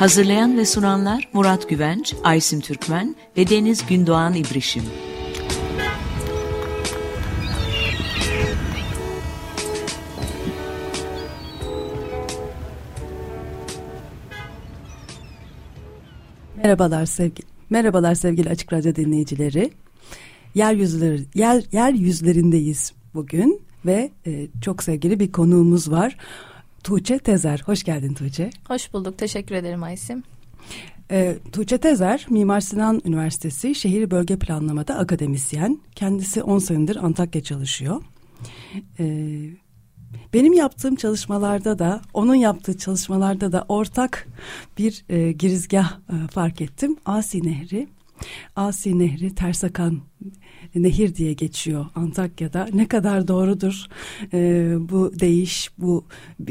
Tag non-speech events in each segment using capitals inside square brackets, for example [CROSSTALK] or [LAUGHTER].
Hazırlayan ve sunanlar Murat Güvenç, Aysim Türkmen ve Deniz Gündoğan İbrişim. Merhabalar sevgili Merhabalar sevgili Açık Radyo dinleyicileri. Yeryüzleri yer yer yüzlerindeyiz bugün ve e, çok sevgili bir konuğumuz var. Tuğçe Tezer. Hoş geldin Tuğçe. Hoş bulduk. Teşekkür ederim Aysim. E, Tuğçe Tezer, Mimar Sinan Üniversitesi Şehir Bölge Planlamada akademisyen. Kendisi 10 senedir Antakya çalışıyor. E, benim yaptığım çalışmalarda da, onun yaptığı çalışmalarda da ortak bir e, girizgah e, fark ettim. Asi Nehri. Asi Nehri ters akan nehir diye geçiyor Antakya'da. Ne kadar doğrudur e, bu değiş, bu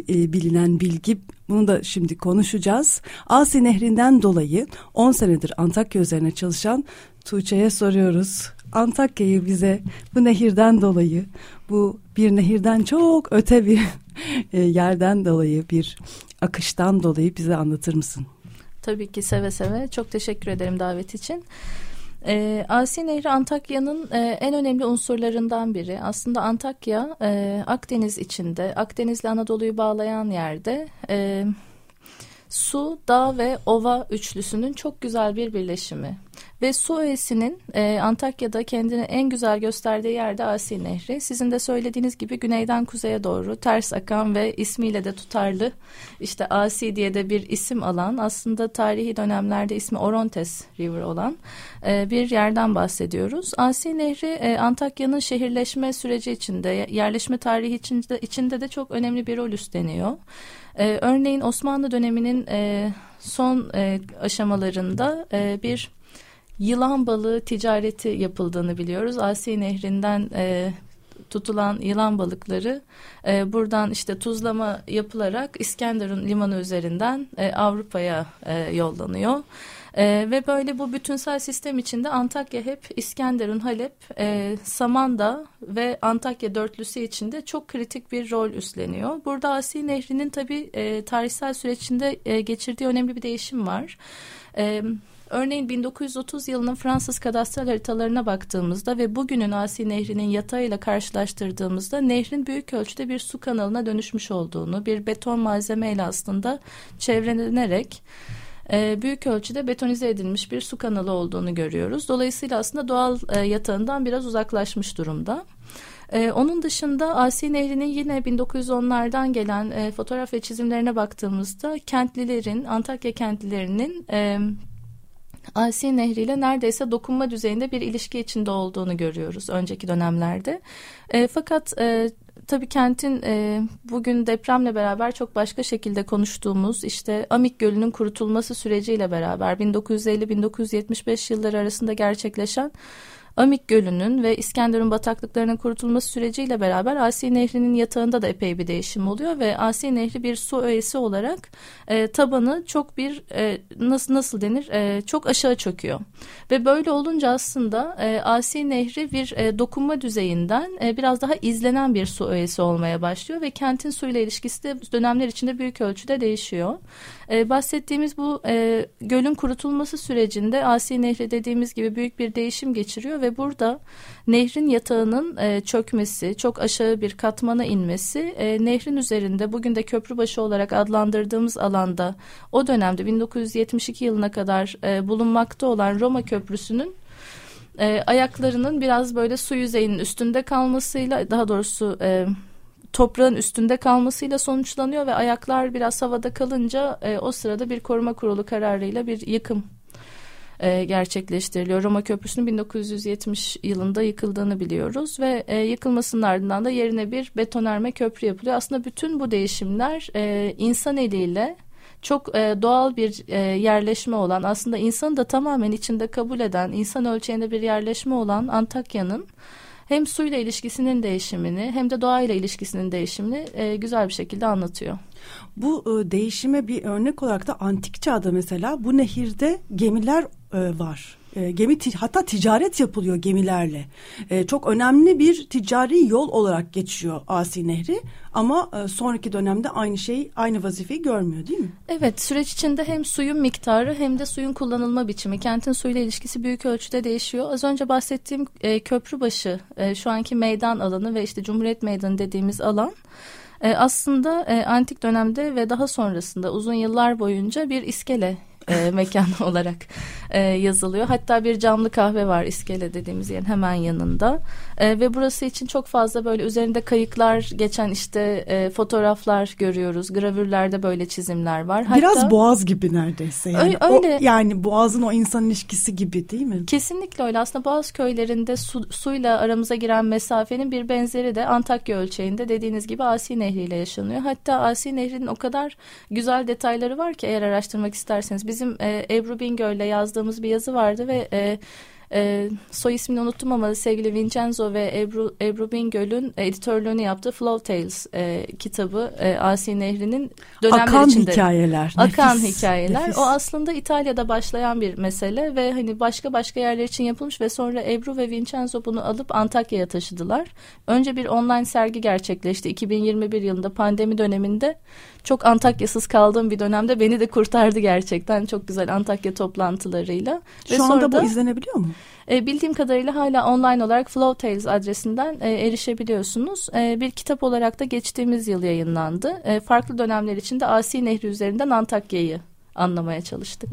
e, bilinen bilgi bunu da şimdi konuşacağız. Asi Nehri'nden dolayı 10 senedir Antakya üzerine çalışan Tuğçe'ye soruyoruz. Antakya'yı bize bu nehirden dolayı, bu bir nehirden çok öte bir [LAUGHS] e, yerden dolayı, bir akıştan dolayı bize anlatır mısın? Tabii ki seve seve. Çok teşekkür ederim davet için. E, Asi Nehri Antakya'nın e, en önemli unsurlarından biri. Aslında Antakya e, Akdeniz içinde, Akdeniz'le Anadolu'yu bağlayan yerde e, su, dağ ve ova üçlüsünün çok güzel bir birleşimi. Ve su öğesinin e, Antakya'da kendini en güzel gösterdiği yerde Asi Nehri. Sizin de söylediğiniz gibi güneyden kuzeye doğru ters akan ve ismiyle de tutarlı işte Asi diye de bir isim alan aslında tarihi dönemlerde ismi Orontes River olan e, bir yerden bahsediyoruz. Asi Nehri e, Antakya'nın şehirleşme süreci içinde yerleşme tarihi içinde, içinde de çok önemli bir rol üstleniyor. E, örneğin Osmanlı döneminin e, son e, aşamalarında e, bir yılan balığı ticareti yapıldığını biliyoruz. Asi Nehri'nden e, tutulan yılan balıkları e, buradan işte tuzlama yapılarak İskenderun limanı üzerinden e, Avrupa'ya e, yollanıyor. E, ve böyle bu bütünsel sistem içinde Antakya hep İskenderun, Halep, e, Samanda ve Antakya dörtlüsü içinde çok kritik bir rol üstleniyor. Burada Asi Nehri'nin tabii e, tarihsel süreçinde e, geçirdiği önemli bir değişim var. Evet. Örneğin 1930 yılının Fransız kadastral haritalarına baktığımızda ve bugünün Asi Nehri'nin yatağıyla karşılaştırdığımızda nehrin büyük ölçüde bir su kanalına dönüşmüş olduğunu, bir beton malzemeyle aslında çevrelenerek e, büyük ölçüde betonize edilmiş bir su kanalı olduğunu görüyoruz. Dolayısıyla aslında doğal e, yatağından biraz uzaklaşmış durumda. Ee, onun dışında Asi Nehri'nin yine 1910'lardan gelen e, fotoğraf ve çizimlerine baktığımızda kentlilerin, Antakya kentlilerinin e, Asi Nehri ile neredeyse dokunma düzeyinde bir ilişki içinde olduğunu görüyoruz önceki dönemlerde. E, fakat e, tabii kentin e, bugün depremle beraber çok başka şekilde konuştuğumuz işte Amik Gölü'nün kurutulması süreciyle beraber 1950-1975 yılları arasında gerçekleşen Amik Gölü'nün ve İskenderun bataklıklarının kurutulması süreciyle beraber Asi Nehri'nin yatağında da epey bir değişim oluyor ve Asi Nehri bir su öğesi olarak e, tabanı çok bir e, nasıl nasıl denir e, çok aşağı çöküyor ve böyle olunca aslında e, Asi Nehri bir e, dokunma düzeyinden e, biraz daha izlenen bir su öğesi olmaya başlıyor ve kentin suyla ilişkisi de dönemler içinde büyük ölçüde değişiyor. E, bahsettiğimiz bu e, gölün kurutulması sürecinde Asi Nehri dediğimiz gibi büyük bir değişim geçiriyor ve burada nehrin yatağının e, çökmesi, çok aşağı bir katmana inmesi, e, nehrin üzerinde bugün de köprübaşı olarak adlandırdığımız alanda o dönemde 1972 yılına kadar e, bulunmakta olan Roma Köprüsü'nün e, ayaklarının biraz böyle su yüzeyinin üstünde kalmasıyla daha doğrusu e, toprağın üstünde kalmasıyla sonuçlanıyor ve ayaklar biraz havada kalınca e, o sırada bir koruma kurulu kararıyla bir yıkım e, gerçekleştiriliyor. Roma Köprüsü'nün 1970 yılında yıkıldığını biliyoruz ve e, yıkılmasının ardından da yerine bir betonarme köprü yapılıyor. Aslında bütün bu değişimler e, insan eliyle çok e, doğal bir e, yerleşme olan aslında insanı da tamamen içinde kabul eden insan ölçeğinde bir yerleşme olan Antakya'nın hem suyla ilişkisinin değişimini hem de doğayla ilişkisinin değişimini e, güzel bir şekilde anlatıyor. Bu e, değişime bir örnek olarak da antik çağda mesela bu nehirde gemiler e, var. E, gemi hatta ticaret yapılıyor gemilerle. E, çok önemli bir ticari yol olarak geçiyor Asi Nehri ama e, sonraki dönemde aynı şey aynı vazifeyi görmüyor değil mi? Evet süreç içinde hem suyun miktarı hem de suyun kullanılma biçimi kentin suyla ilişkisi büyük ölçüde değişiyor. Az önce bahsettiğim e, köprübaşı e, şu anki meydan alanı ve işte Cumhuriyet Meydanı dediğimiz alan e, aslında e, antik dönemde ve daha sonrasında uzun yıllar boyunca bir iskele e, mekan [LAUGHS] olarak e, yazılıyor. Hatta bir camlı kahve var iskele dediğimiz yerin hemen yanında. E, ve burası için çok fazla böyle üzerinde kayıklar geçen işte e, fotoğraflar görüyoruz. Gravürlerde böyle çizimler var. Hatta, Biraz boğaz gibi neredeyse. Yani öyle. O, yani boğazın o insan ilişkisi gibi değil mi? Kesinlikle öyle. Aslında boğaz köylerinde su, suyla aramıza giren mesafenin bir benzeri de Antakya ölçeğinde dediğiniz gibi Asi Nehri ile yaşanıyor. Hatta Asi Nehri'nin o kadar güzel detayları var ki eğer araştırmak isterseniz. Bizim e, Ebru Bingöl'le yazdığımız bir yazı vardı ve e, e, soy ismini unuttum ama sevgili Vincenzo ve Ebru, Ebru Bingöl'ün editörlüğünü yaptığı Flow Tales e, kitabı e, Asi Nehri'nin dönemler Akan içinde. hikayeler. Akan nefis, hikayeler. Nefis. O aslında İtalya'da başlayan bir mesele ve hani başka başka yerler için yapılmış ve sonra Ebru ve Vincenzo bunu alıp Antakya'ya taşıdılar. Önce bir online sergi gerçekleşti 2021 yılında pandemi döneminde. Çok Antakya'sız kaldığım bir dönemde beni de kurtardı gerçekten. Çok güzel Antakya toplantılarıyla. Şu ve anda bu izlenebiliyor mu? E, bildiğim kadarıyla hala online olarak Flow Tales adresinden e, erişebiliyorsunuz. E, bir kitap olarak da geçtiğimiz yıl yayınlandı. E, farklı dönemler içinde Asi Nehri üzerinden Antakya'yı anlamaya çalıştık.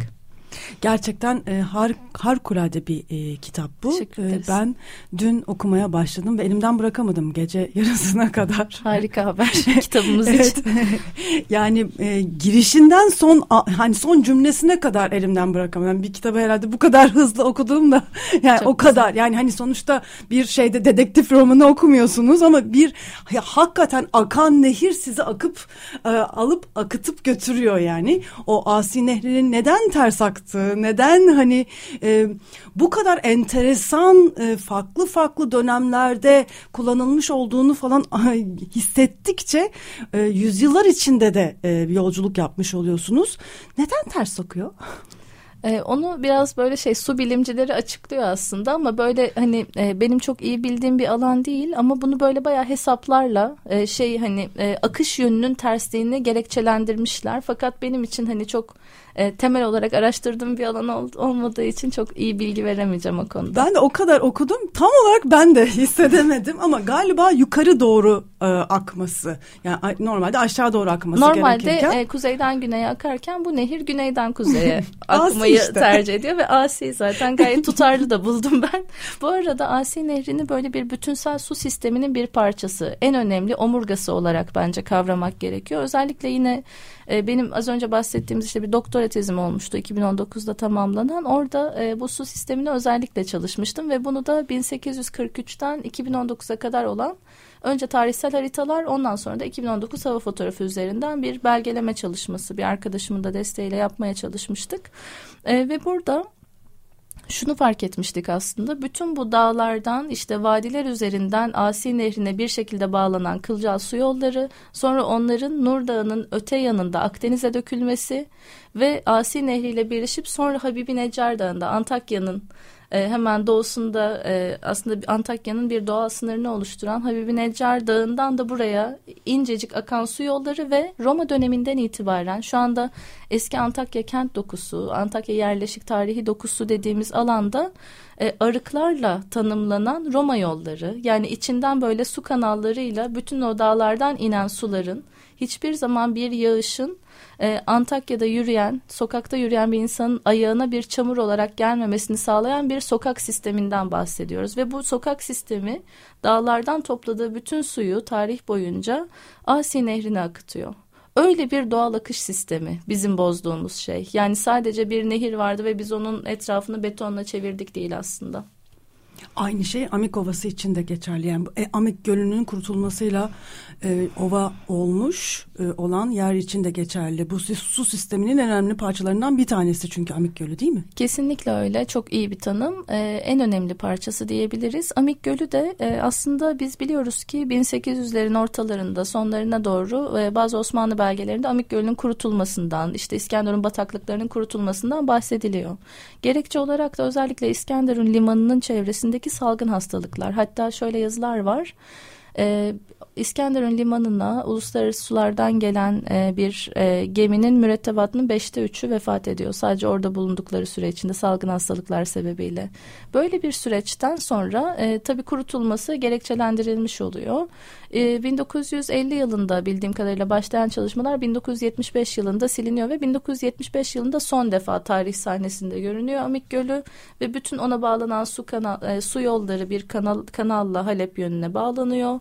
Gerçekten e, har, harikulade bir e, kitap bu. E, ben dün okumaya başladım ve elimden bırakamadım gece [LAUGHS] yarısına kadar. Harika haber [LAUGHS] kitabımız için. [LAUGHS] yani e, girişinden son hani son cümlesine kadar elimden bırakamadım. Bir kitabı herhalde bu kadar hızlı okudum da yani Çok o güzel. kadar. Yani hani sonuçta bir şeyde dedektif romanı okumuyorsunuz ama bir ya, hakikaten akan nehir sizi akıp e, alıp akıtıp götürüyor yani. O Asi Nehri'nin neden ters aktı çıktı? Neden hani e, bu kadar enteresan e, farklı farklı dönemlerde kullanılmış olduğunu falan [LAUGHS] hissettikçe e, yüzyıllar içinde de e, bir yolculuk yapmış oluyorsunuz. Neden ters sokuyor? Ee, onu biraz böyle şey su bilimcileri açıklıyor aslında ama böyle hani e, benim çok iyi bildiğim bir alan değil ama bunu böyle bayağı hesaplarla e, şey hani e, akış yönünün tersliğini gerekçelendirmişler. Fakat benim için hani çok e, temel olarak araştırdığım bir alan ol, olmadığı için çok iyi bilgi veremeyeceğim o konuda. Ben de o kadar okudum. Tam olarak ben de [LAUGHS] hissedemedim ama galiba yukarı doğru e, akması. Yani normalde aşağı doğru akması normalde, gerekirken. Normalde kuzeyden güneye akarken bu nehir güneyden kuzeye [LAUGHS] akmayı işte. tercih ediyor ve Asi zaten gayet [LAUGHS] tutarlı da buldum ben. Bu arada Asi nehrini böyle bir bütünsel su sisteminin bir parçası. En önemli omurgası olarak bence kavramak gerekiyor. Özellikle yine e, benim az önce bahsettiğimiz işte bir doktora tezim olmuştu 2019'da tamamlanan. Orada e, bu su sistemini özellikle çalışmıştım ve bunu da 1843'ten 2019'a kadar olan önce tarihsel haritalar ondan sonra da 2019 hava fotoğrafı üzerinden bir belgeleme çalışması bir arkadaşımın da desteğiyle yapmaya çalışmıştık. E, ve burada şunu fark etmiştik aslında. Bütün bu dağlardan işte vadiler üzerinden Asi Nehri'ne bir şekilde bağlanan Kılcal su yolları, sonra onların Nur Dağı'nın öte yanında Akdeniz'e dökülmesi ve Asi Nehri ile birleşip sonra Habibi Necar Dağı'nda Antakya'nın e, hemen doğusunda e, aslında Antakya'nın bir doğal sınırını oluşturan Habibi Neccar Dağı'ndan da buraya incecik akan su yolları ve Roma döneminden itibaren şu anda eski Antakya kent dokusu, Antakya yerleşik tarihi dokusu dediğimiz alanda e, arıklarla tanımlanan Roma yolları yani içinden böyle su kanallarıyla bütün o dağlardan inen suların hiçbir zaman bir yağışın e, Antakya'da yürüyen, sokakta yürüyen bir insanın ayağına bir çamur olarak gelmemesini sağlayan bir sokak sisteminden bahsediyoruz. Ve bu sokak sistemi dağlardan topladığı bütün suyu tarih boyunca Asi Nehri'ne akıtıyor. öyle bir doğal akış sistemi bizim bozduğumuz şey. Yani sadece bir nehir vardı ve biz onun etrafını betonla çevirdik değil aslında. Aynı şey Amik Ovası için de geçerli. Yani e, Amik Gölü'nün kurutulmasıyla e, ova olmuş e, olan yer için de geçerli. Bu su sisteminin önemli parçalarından bir tanesi çünkü Amik Gölü değil mi? Kesinlikle öyle. Çok iyi bir tanım. E, en önemli parçası diyebiliriz. Amik Gölü de e, aslında biz biliyoruz ki 1800'lerin ortalarında sonlarına doğru e, bazı Osmanlı belgelerinde Amik Gölü'nün kurutulmasından işte İskenderun bataklıklarının kurutulmasından bahsediliyor. Gerekçe olarak da özellikle İskenderun limanının çevresindeki salgın hastalıklar hatta şöyle yazılar var. Ee, İskenderun limanına uluslararası sulardan gelen e, bir e, geminin mürettebatının beşte üçü vefat ediyor. Sadece orada bulundukları süre içinde salgın hastalıklar sebebiyle. Böyle bir süreçten sonra e, tabii kurutulması gerekçelendirilmiş oluyor. E, 1950 yılında bildiğim kadarıyla başlayan çalışmalar 1975 yılında siliniyor ve 1975 yılında son defa tarih sahnesinde görünüyor Amik Gölü ve bütün ona bağlanan su kanal e, su yolları bir kanal kanalla Halep yönüne bağlanıyor.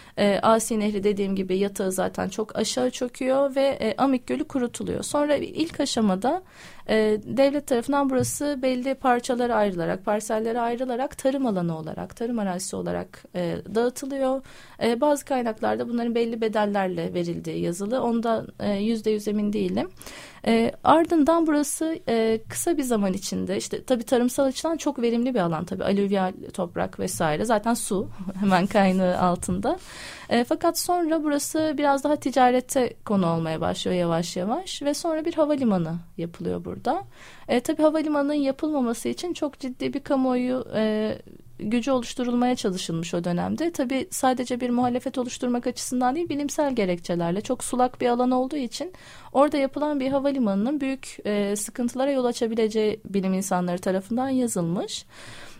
E, Asi Nehri dediğim gibi yatağı zaten çok aşağı çöküyor ve e, Amik Gölü kurutuluyor. Sonra ilk aşamada e, devlet tarafından burası belli parçalara ayrılarak, parsellere ayrılarak tarım alanı olarak, tarım arazisi olarak e, dağıtılıyor. E, bazı kaynaklarda bunların belli bedellerle verildiği yazılı. Onda e, yüzde yüz emin değilim. E, ardından burası e, kısa bir zaman içinde işte tabii tarımsal açıdan çok verimli bir alan tabii alüvyal toprak vesaire zaten su [LAUGHS] hemen kaynağı altında. E, fakat sonra burası biraz daha ticarete konu olmaya başlıyor yavaş yavaş ve sonra bir havalimanı yapılıyor burada. E, tabii havalimanının yapılmaması için çok ciddi bir kamuoyu e, gücü oluşturulmaya çalışılmış o dönemde. Tabii sadece bir muhalefet oluşturmak açısından değil bilimsel gerekçelerle çok sulak bir alan olduğu için orada yapılan bir havalimanının büyük e, sıkıntılara yol açabileceği bilim insanları tarafından yazılmış.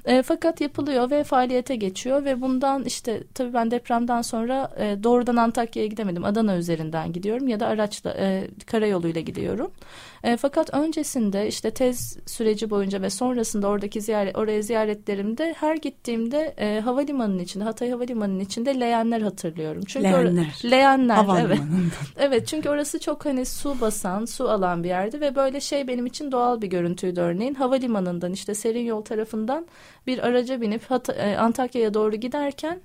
E, fakat yapılıyor ve faaliyete geçiyor ve bundan işte tabii ben depremden sonra e, doğrudan Antakya'ya gidemedim. Adana üzerinden gidiyorum ya da araçla e, karayoluyla gidiyorum. E, fakat öncesinde işte tez süreci boyunca ve sonrasında oradaki ziyaret oraya ziyaretlerimde her gittiğimde e, havalimanının içinde Hatay Havalimanı'nın içinde leğenler hatırlıyorum. Çünkü leğenler. leğenler evet. [LAUGHS] evet çünkü orası çok hani su basan, su alan bir yerdi ve böyle şey benim için doğal bir görüntüydü örneğin. Havalimanından işte Serin Yol tarafından bir araca binip e, Antakya'ya doğru giderken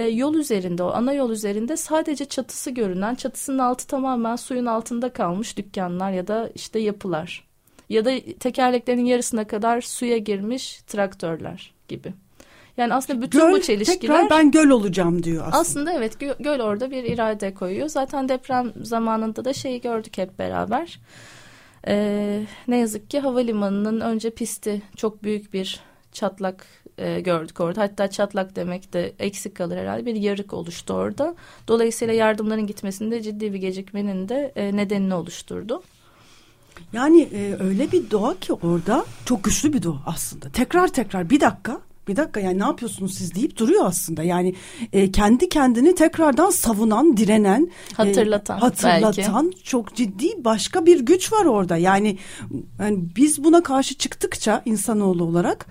e, yol üzerinde o ana yol üzerinde sadece çatısı görünen çatısının altı tamamen suyun altında kalmış dükkanlar ya da işte yapılar ya da tekerleklerin yarısına kadar suya girmiş traktörler gibi. Yani aslında bütün göl, bu çelişkiler... Tekrar ben göl olacağım diyor aslında. Aslında evet göl orada bir irade koyuyor. Zaten deprem zamanında da şeyi gördük hep beraber. Ee, ne yazık ki havalimanının önce pisti çok büyük bir çatlak e, gördük orada. Hatta çatlak demek de eksik kalır herhalde. Bir yarık oluştu orada. Dolayısıyla yardımların gitmesinde ciddi bir gecikmenin de e, nedenini oluşturdu. Yani e, öyle bir doğa ki orada çok güçlü bir doğa aslında. Tekrar tekrar bir dakika bir dakika yani ne yapıyorsunuz siz deyip duruyor aslında. Yani e, kendi kendini tekrardan savunan, direnen, hatırlatan, e, hatırlatan belki. çok ciddi başka bir güç var orada. Yani, yani biz buna karşı çıktıkça insanoğlu olarak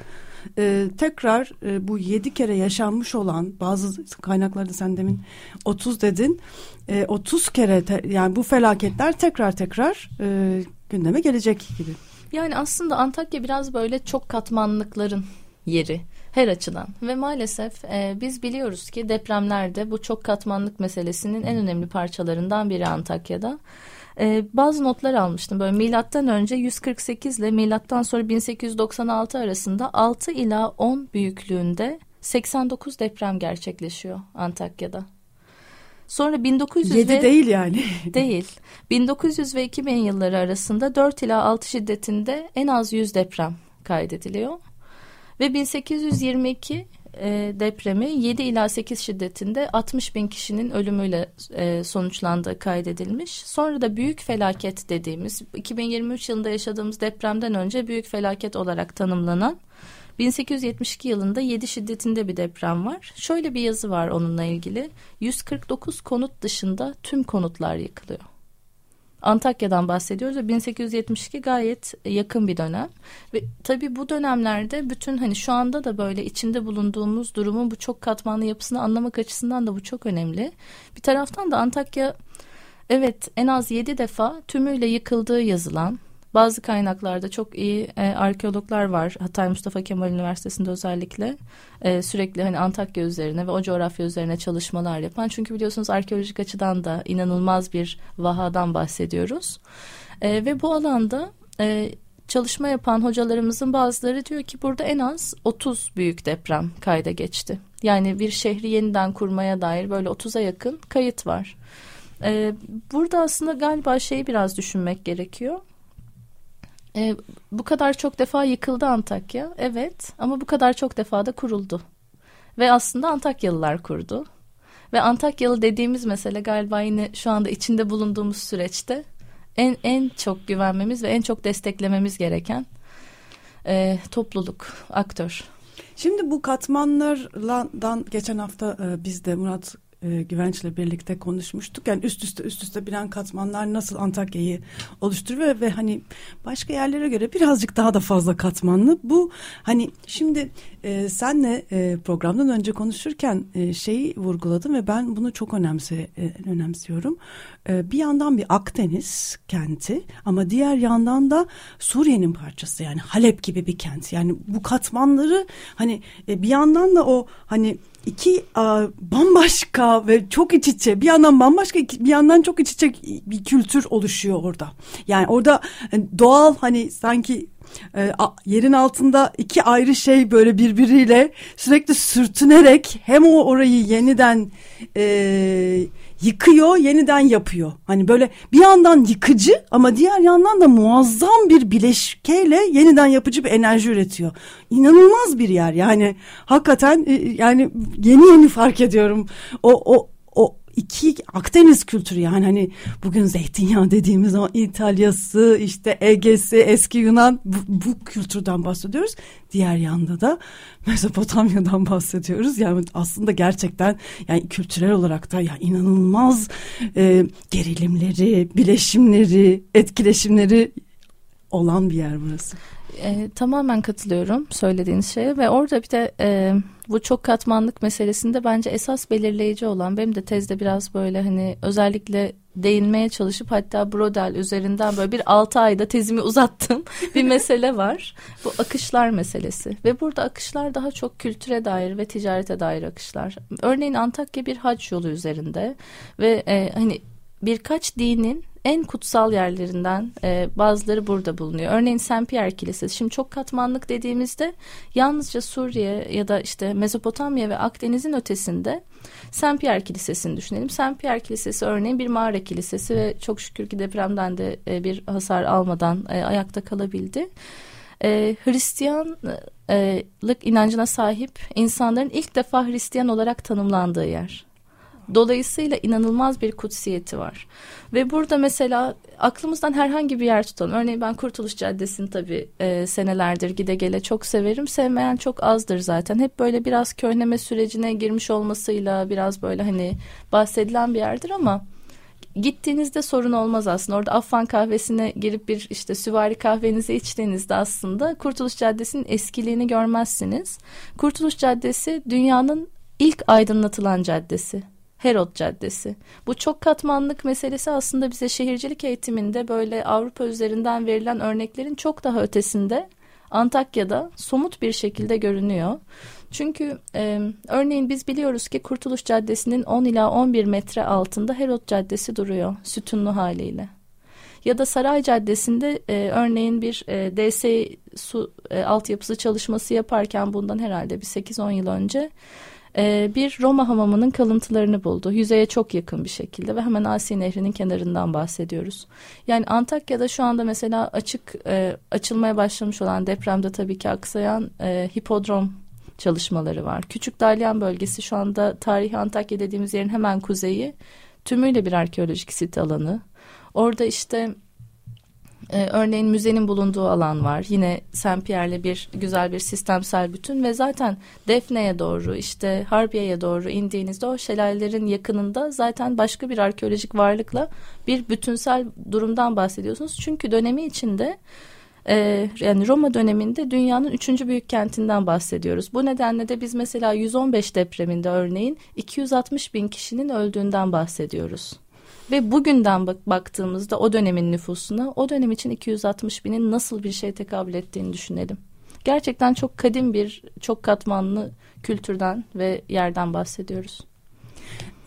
e, tekrar e, bu yedi kere yaşanmış olan bazı kaynaklarda sen demin 30 dedin e, 30 kere te, yani bu felaketler tekrar tekrar e, gündeme gelecek gibi. Yani aslında Antakya biraz böyle çok katmanlıkların yeri her açıdan ve maalesef e, biz biliyoruz ki depremlerde bu çok katmanlık meselesinin en önemli parçalarından biri Antakya'da. E, bazı notlar almıştım. Böyle milattan önce 148 ile milattan sonra 1896 arasında 6 ila 10 büyüklüğünde 89 deprem gerçekleşiyor Antakya'da. Sonra 1900 7 ve, değil yani. [LAUGHS] değil. 1900 ve 2000 yılları arasında 4 ila 6 şiddetinde en az 100 deprem kaydediliyor. Ve 1822 e, depremi 7 ila 8 şiddetinde 60 bin kişinin ölümüyle e, sonuçlandığı kaydedilmiş. Sonra da büyük felaket dediğimiz 2023 yılında yaşadığımız depremden önce büyük felaket olarak tanımlanan 1872 yılında 7 şiddetinde bir deprem var. Şöyle bir yazı var onunla ilgili. 149 konut dışında tüm konutlar yıkılıyor. Antakya'dan bahsediyoruz ve 1872 gayet yakın bir dönem ve tabii bu dönemlerde bütün hani şu anda da böyle içinde bulunduğumuz durumun bu çok katmanlı yapısını anlamak açısından da bu çok önemli. Bir taraftan da Antakya Evet en az yedi defa tümüyle yıkıldığı yazılan bazı kaynaklarda çok iyi e, arkeologlar var. Hatay Mustafa Kemal Üniversitesi'nde özellikle e, sürekli hani Antakya üzerine ve o coğrafya üzerine çalışmalar yapan. Çünkü biliyorsunuz arkeolojik açıdan da inanılmaz bir vahadan bahsediyoruz. E, ve bu alanda e, çalışma yapan hocalarımızın bazıları diyor ki burada en az 30 büyük deprem kayda geçti. Yani bir şehri yeniden kurmaya dair böyle 30'a yakın kayıt var. Ee, burada aslında galiba şeyi biraz düşünmek gerekiyor. Ee, bu kadar çok defa yıkıldı Antakya, evet ama bu kadar çok defa da kuruldu. Ve aslında Antakyalılar kurdu. Ve Antakyalı dediğimiz mesele galiba yine şu anda içinde bulunduğumuz süreçte en en çok güvenmemiz ve en çok desteklememiz gereken e, topluluk, aktör. Şimdi bu katmanlardan geçen hafta e, biz de Murat e, Güvenç'le birlikte konuşmuştuk. Yani üst üste üst üste binen katmanlar nasıl Antakya'yı oluşturuyor ve hani başka yerlere göre birazcık daha da fazla katmanlı. Bu hani şimdi e, senle e, programdan önce konuşurken e, şeyi vurguladım ve ben bunu çok önemse e, önemsiyorum. E, bir yandan bir Akdeniz kenti ama diğer yandan da Suriye'nin parçası yani Halep gibi bir kent. Yani bu katmanları hani e, bir yandan da o hani iki a, bambaşka ve çok iç içe bir yandan bambaşka bir yandan çok iç içe bir kültür oluşuyor orada. Yani orada e, doğal hani sanki e, yerin altında iki ayrı şey böyle birbiriyle sürekli sürtünerek hem o orayı yeniden e, yıkıyor yeniden yapıyor. Hani böyle bir yandan yıkıcı ama diğer yandan da muazzam bir bileşkeyle yeniden yapıcı bir enerji üretiyor. İnanılmaz bir yer yani hakikaten e, yani yeni yeni fark ediyorum o o o iki Akdeniz kültürü yani hani bugün zeytinyağı dediğimiz o İtalya'sı işte Ege'si eski Yunan bu, bu kültürden bahsediyoruz. Diğer yanda da Mezopotamya'dan bahsediyoruz. Yani aslında gerçekten yani kültürel olarak da ya inanılmaz e, gerilimleri, bileşimleri, etkileşimleri olan bir yer burası. E, tamamen katılıyorum söylediğiniz şeye ve orada bir de e, bu çok katmanlık meselesinde bence esas belirleyici olan benim de tezde biraz böyle hani özellikle değinmeye çalışıp hatta Brodel üzerinden böyle bir altı ayda tezimi uzattım [LAUGHS] bir mesele var. Bu akışlar meselesi ve burada akışlar daha çok kültüre dair ve ticarete dair akışlar. Örneğin Antakya bir hac yolu üzerinde ve e, hani birkaç dinin en kutsal yerlerinden e, bazıları burada bulunuyor. Örneğin Saint Pierre Kilisesi. Şimdi çok katmanlık dediğimizde yalnızca Suriye ya da işte Mezopotamya ve Akdeniz'in ötesinde Saint Pierre Kilisesi'ni düşünelim. Saint Pierre Kilisesi örneğin bir mağara kilisesi ve çok şükür ki depremden de e, bir hasar almadan e, ayakta kalabildi. E, Hristiyanlık inancına sahip insanların ilk defa Hristiyan olarak tanımlandığı yer. Dolayısıyla inanılmaz bir kutsiyeti var. Ve burada mesela aklımızdan herhangi bir yer tutalım. Örneğin ben Kurtuluş Caddesi'ni tabii e, senelerdir gide gele çok severim. Sevmeyen çok azdır zaten. Hep böyle biraz köhneme sürecine girmiş olmasıyla biraz böyle hani bahsedilen bir yerdir ama gittiğinizde sorun olmaz aslında. Orada Affan kahvesine girip bir işte süvari kahvenizi içtiğinizde aslında Kurtuluş Caddesi'nin eskiliğini görmezsiniz. Kurtuluş Caddesi dünyanın ilk aydınlatılan caddesi. Herod Caddesi. Bu çok katmanlık meselesi aslında bize şehircilik eğitiminde böyle Avrupa üzerinden verilen örneklerin çok daha ötesinde Antakya'da somut bir şekilde görünüyor. Çünkü e, örneğin biz biliyoruz ki Kurtuluş Caddesi'nin 10 ila 11 metre altında Herod Caddesi duruyor sütunlu haliyle. Ya da Saray Caddesi'nde e, örneğin bir e, DS su e, altyapısı çalışması yaparken bundan herhalde bir 8-10 yıl önce e, bir Roma hamamının kalıntılarını buldu. Yüzeye çok yakın bir şekilde ve hemen Asi Nehri'nin kenarından bahsediyoruz. Yani Antakya'da şu anda mesela açık e, açılmaya başlamış olan depremde tabii ki aksayan e, hipodrom çalışmaları var. Küçük Dalyan bölgesi şu anda tarihi Antakya dediğimiz yerin hemen kuzeyi tümüyle bir arkeolojik sit alanı. Orada işte ee, örneğin müzenin bulunduğu alan var. Yine Saint Pierre'le bir güzel bir sistemsel bütün ve zaten Defne'ye doğru işte Harbiye'ye doğru indiğinizde o şelalelerin yakınında zaten başka bir arkeolojik varlıkla bir bütünsel durumdan bahsediyorsunuz. Çünkü dönemi içinde e, yani Roma döneminde dünyanın üçüncü büyük kentinden bahsediyoruz. Bu nedenle de biz mesela 115 depreminde örneğin 260 bin kişinin öldüğünden bahsediyoruz. Ve bugünden bak baktığımızda o dönemin nüfusuna o dönem için 260 binin nasıl bir şey tekabül ettiğini düşünelim. Gerçekten çok kadim bir, çok katmanlı kültürden ve yerden bahsediyoruz.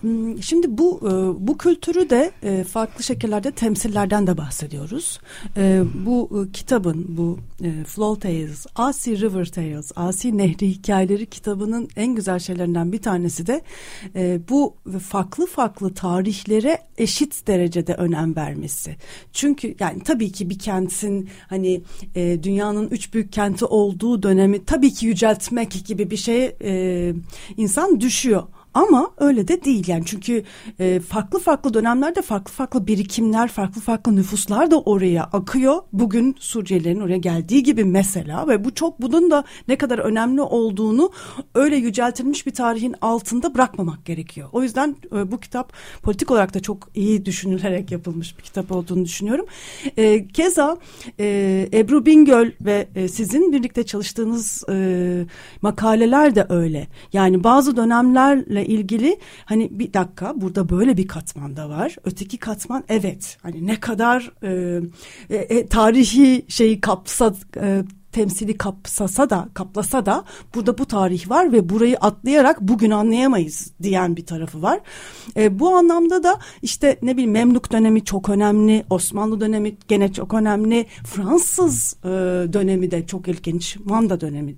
Hmm, şimdi bu e, bu kültürü de e, farklı şekillerde temsillerden de bahsediyoruz. E, bu kitabın bu Flow Tales, Asi River Tales, Asi Nehri Hikayeleri kitabının en güzel şeylerinden bir tanesi de bu farklı farklı tarihlere eşit derecede önem vermesi. Çünkü yani tabii ki bir kentin hani dünyanın üç büyük kenti olduğu dönemi tabii ki yüceltmek gibi bir şey insan düşüyor. Ama öyle de değil yani çünkü e, farklı farklı dönemlerde farklı farklı birikimler, farklı farklı nüfuslar da oraya akıyor. Bugün Suriyelilerin oraya geldiği gibi mesela ve bu çok bunun da ne kadar önemli olduğunu öyle yüceltilmiş bir tarihin altında bırakmamak gerekiyor. O yüzden e, bu kitap politik olarak da çok iyi düşünülerek yapılmış bir kitap olduğunu düşünüyorum. E, keza e, Ebru Bingöl ve e, sizin birlikte çalıştığınız e, makaleler de öyle. Yani bazı dönemlerle ilgili hani bir dakika burada böyle bir katman da var. Öteki katman evet hani ne kadar e, e, e tarihi şeyi kapsa e, temsili kapsasa da kaplasa da burada bu tarih var ve burayı atlayarak bugün anlayamayız diyen bir tarafı var. E, bu anlamda da işte ne bileyim Memluk dönemi çok önemli, Osmanlı dönemi gene çok önemli, Fransız e, dönemi de çok ilginç, Manda dönemi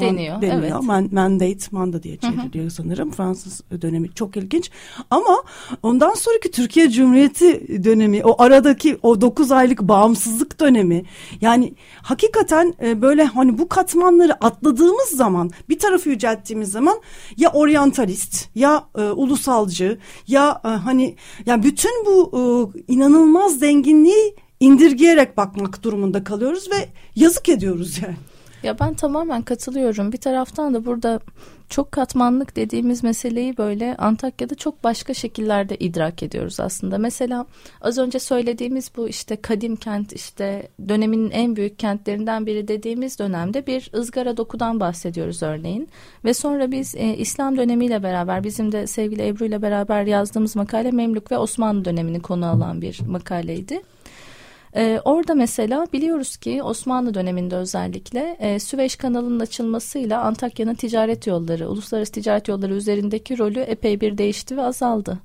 deniyor. deniyor. Evet. Man, mandate, manda diye çevriliyor hı hı. sanırım. Fransız dönemi çok ilginç. Ama ondan sonraki Türkiye Cumhuriyeti dönemi, o aradaki o 9 aylık bağımsızlık dönemi. Yani hakikaten e, böyle hani bu katmanları atladığımız zaman, bir tarafı yücelttiğimiz zaman ya oryantalist, ya e, ulusalcı, ya e, hani yani bütün bu e, inanılmaz zenginliği indirgeyerek bakmak durumunda kalıyoruz ve yazık ediyoruz yani. Ya ben tamamen katılıyorum. Bir taraftan da burada çok katmanlık dediğimiz meseleyi böyle Antakya'da çok başka şekillerde idrak ediyoruz aslında. Mesela az önce söylediğimiz bu işte kadim kent işte dönemin en büyük kentlerinden biri dediğimiz dönemde bir ızgara dokudan bahsediyoruz örneğin. Ve sonra biz e, İslam dönemiyle beraber bizim de sevgili Ebru ile beraber yazdığımız makale Memlük ve Osmanlı dönemini konu alan bir makaleydi. Ee, orada mesela biliyoruz ki Osmanlı döneminde özellikle e, Süveyş kanalının açılmasıyla Antakya'nın ticaret yolları, uluslararası ticaret yolları üzerindeki rolü epey bir değişti ve azaldı.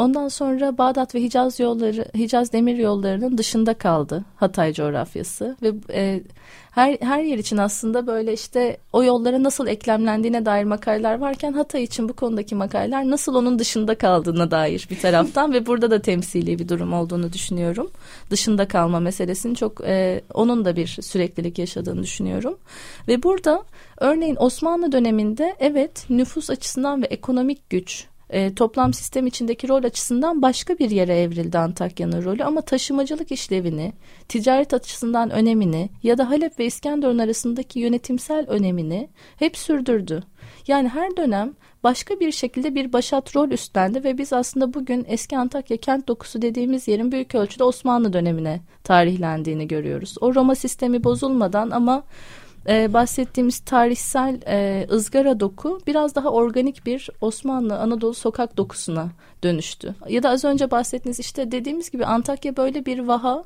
Ondan sonra Bağdat ve Hicaz yolları, Hicaz demir yollarının dışında kaldı Hatay coğrafyası ve e, her her yer için aslında böyle işte o yollara nasıl eklemlendiğine dair makaleler varken Hatay için bu konudaki makaleler nasıl onun dışında kaldığına dair bir taraftan [LAUGHS] ve burada da temsili bir durum olduğunu düşünüyorum. Dışında kalma meselesinin çok e, onun da bir süreklilik yaşadığını düşünüyorum. Ve burada örneğin Osmanlı döneminde evet nüfus açısından ve ekonomik güç e, toplam sistem içindeki rol açısından başka bir yere evrildi Antakya'nın rolü ama taşımacılık işlevini, ticaret açısından önemini ya da Halep ve İskenderun arasındaki yönetimsel önemini hep sürdürdü. Yani her dönem başka bir şekilde bir başat rol üstlendi ve biz aslında bugün eski Antakya kent dokusu dediğimiz yerin büyük ölçüde Osmanlı dönemine tarihlendiğini görüyoruz. O Roma sistemi bozulmadan ama e, bahsettiğimiz tarihsel e, ızgara doku biraz daha organik bir Osmanlı Anadolu sokak dokusuna dönüştü. Ya da az önce bahsettiğiniz işte dediğimiz gibi Antakya böyle bir vaha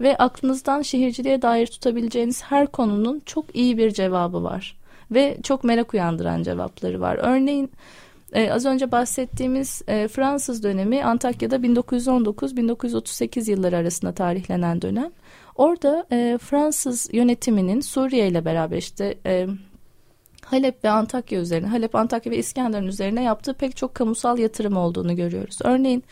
ve aklınızdan şehirciliğe dair tutabileceğiniz her konunun çok iyi bir cevabı var. Ve çok merak uyandıran cevapları var. Örneğin ee, az önce bahsettiğimiz e, Fransız dönemi Antakya'da 1919-1938 yılları arasında tarihlenen dönem. Orada e, Fransız yönetiminin Suriye ile beraber işte e, Halep ve Antakya üzerine, Halep, Antakya ve İskenderun üzerine yaptığı pek çok kamusal yatırım olduğunu görüyoruz. Örneğin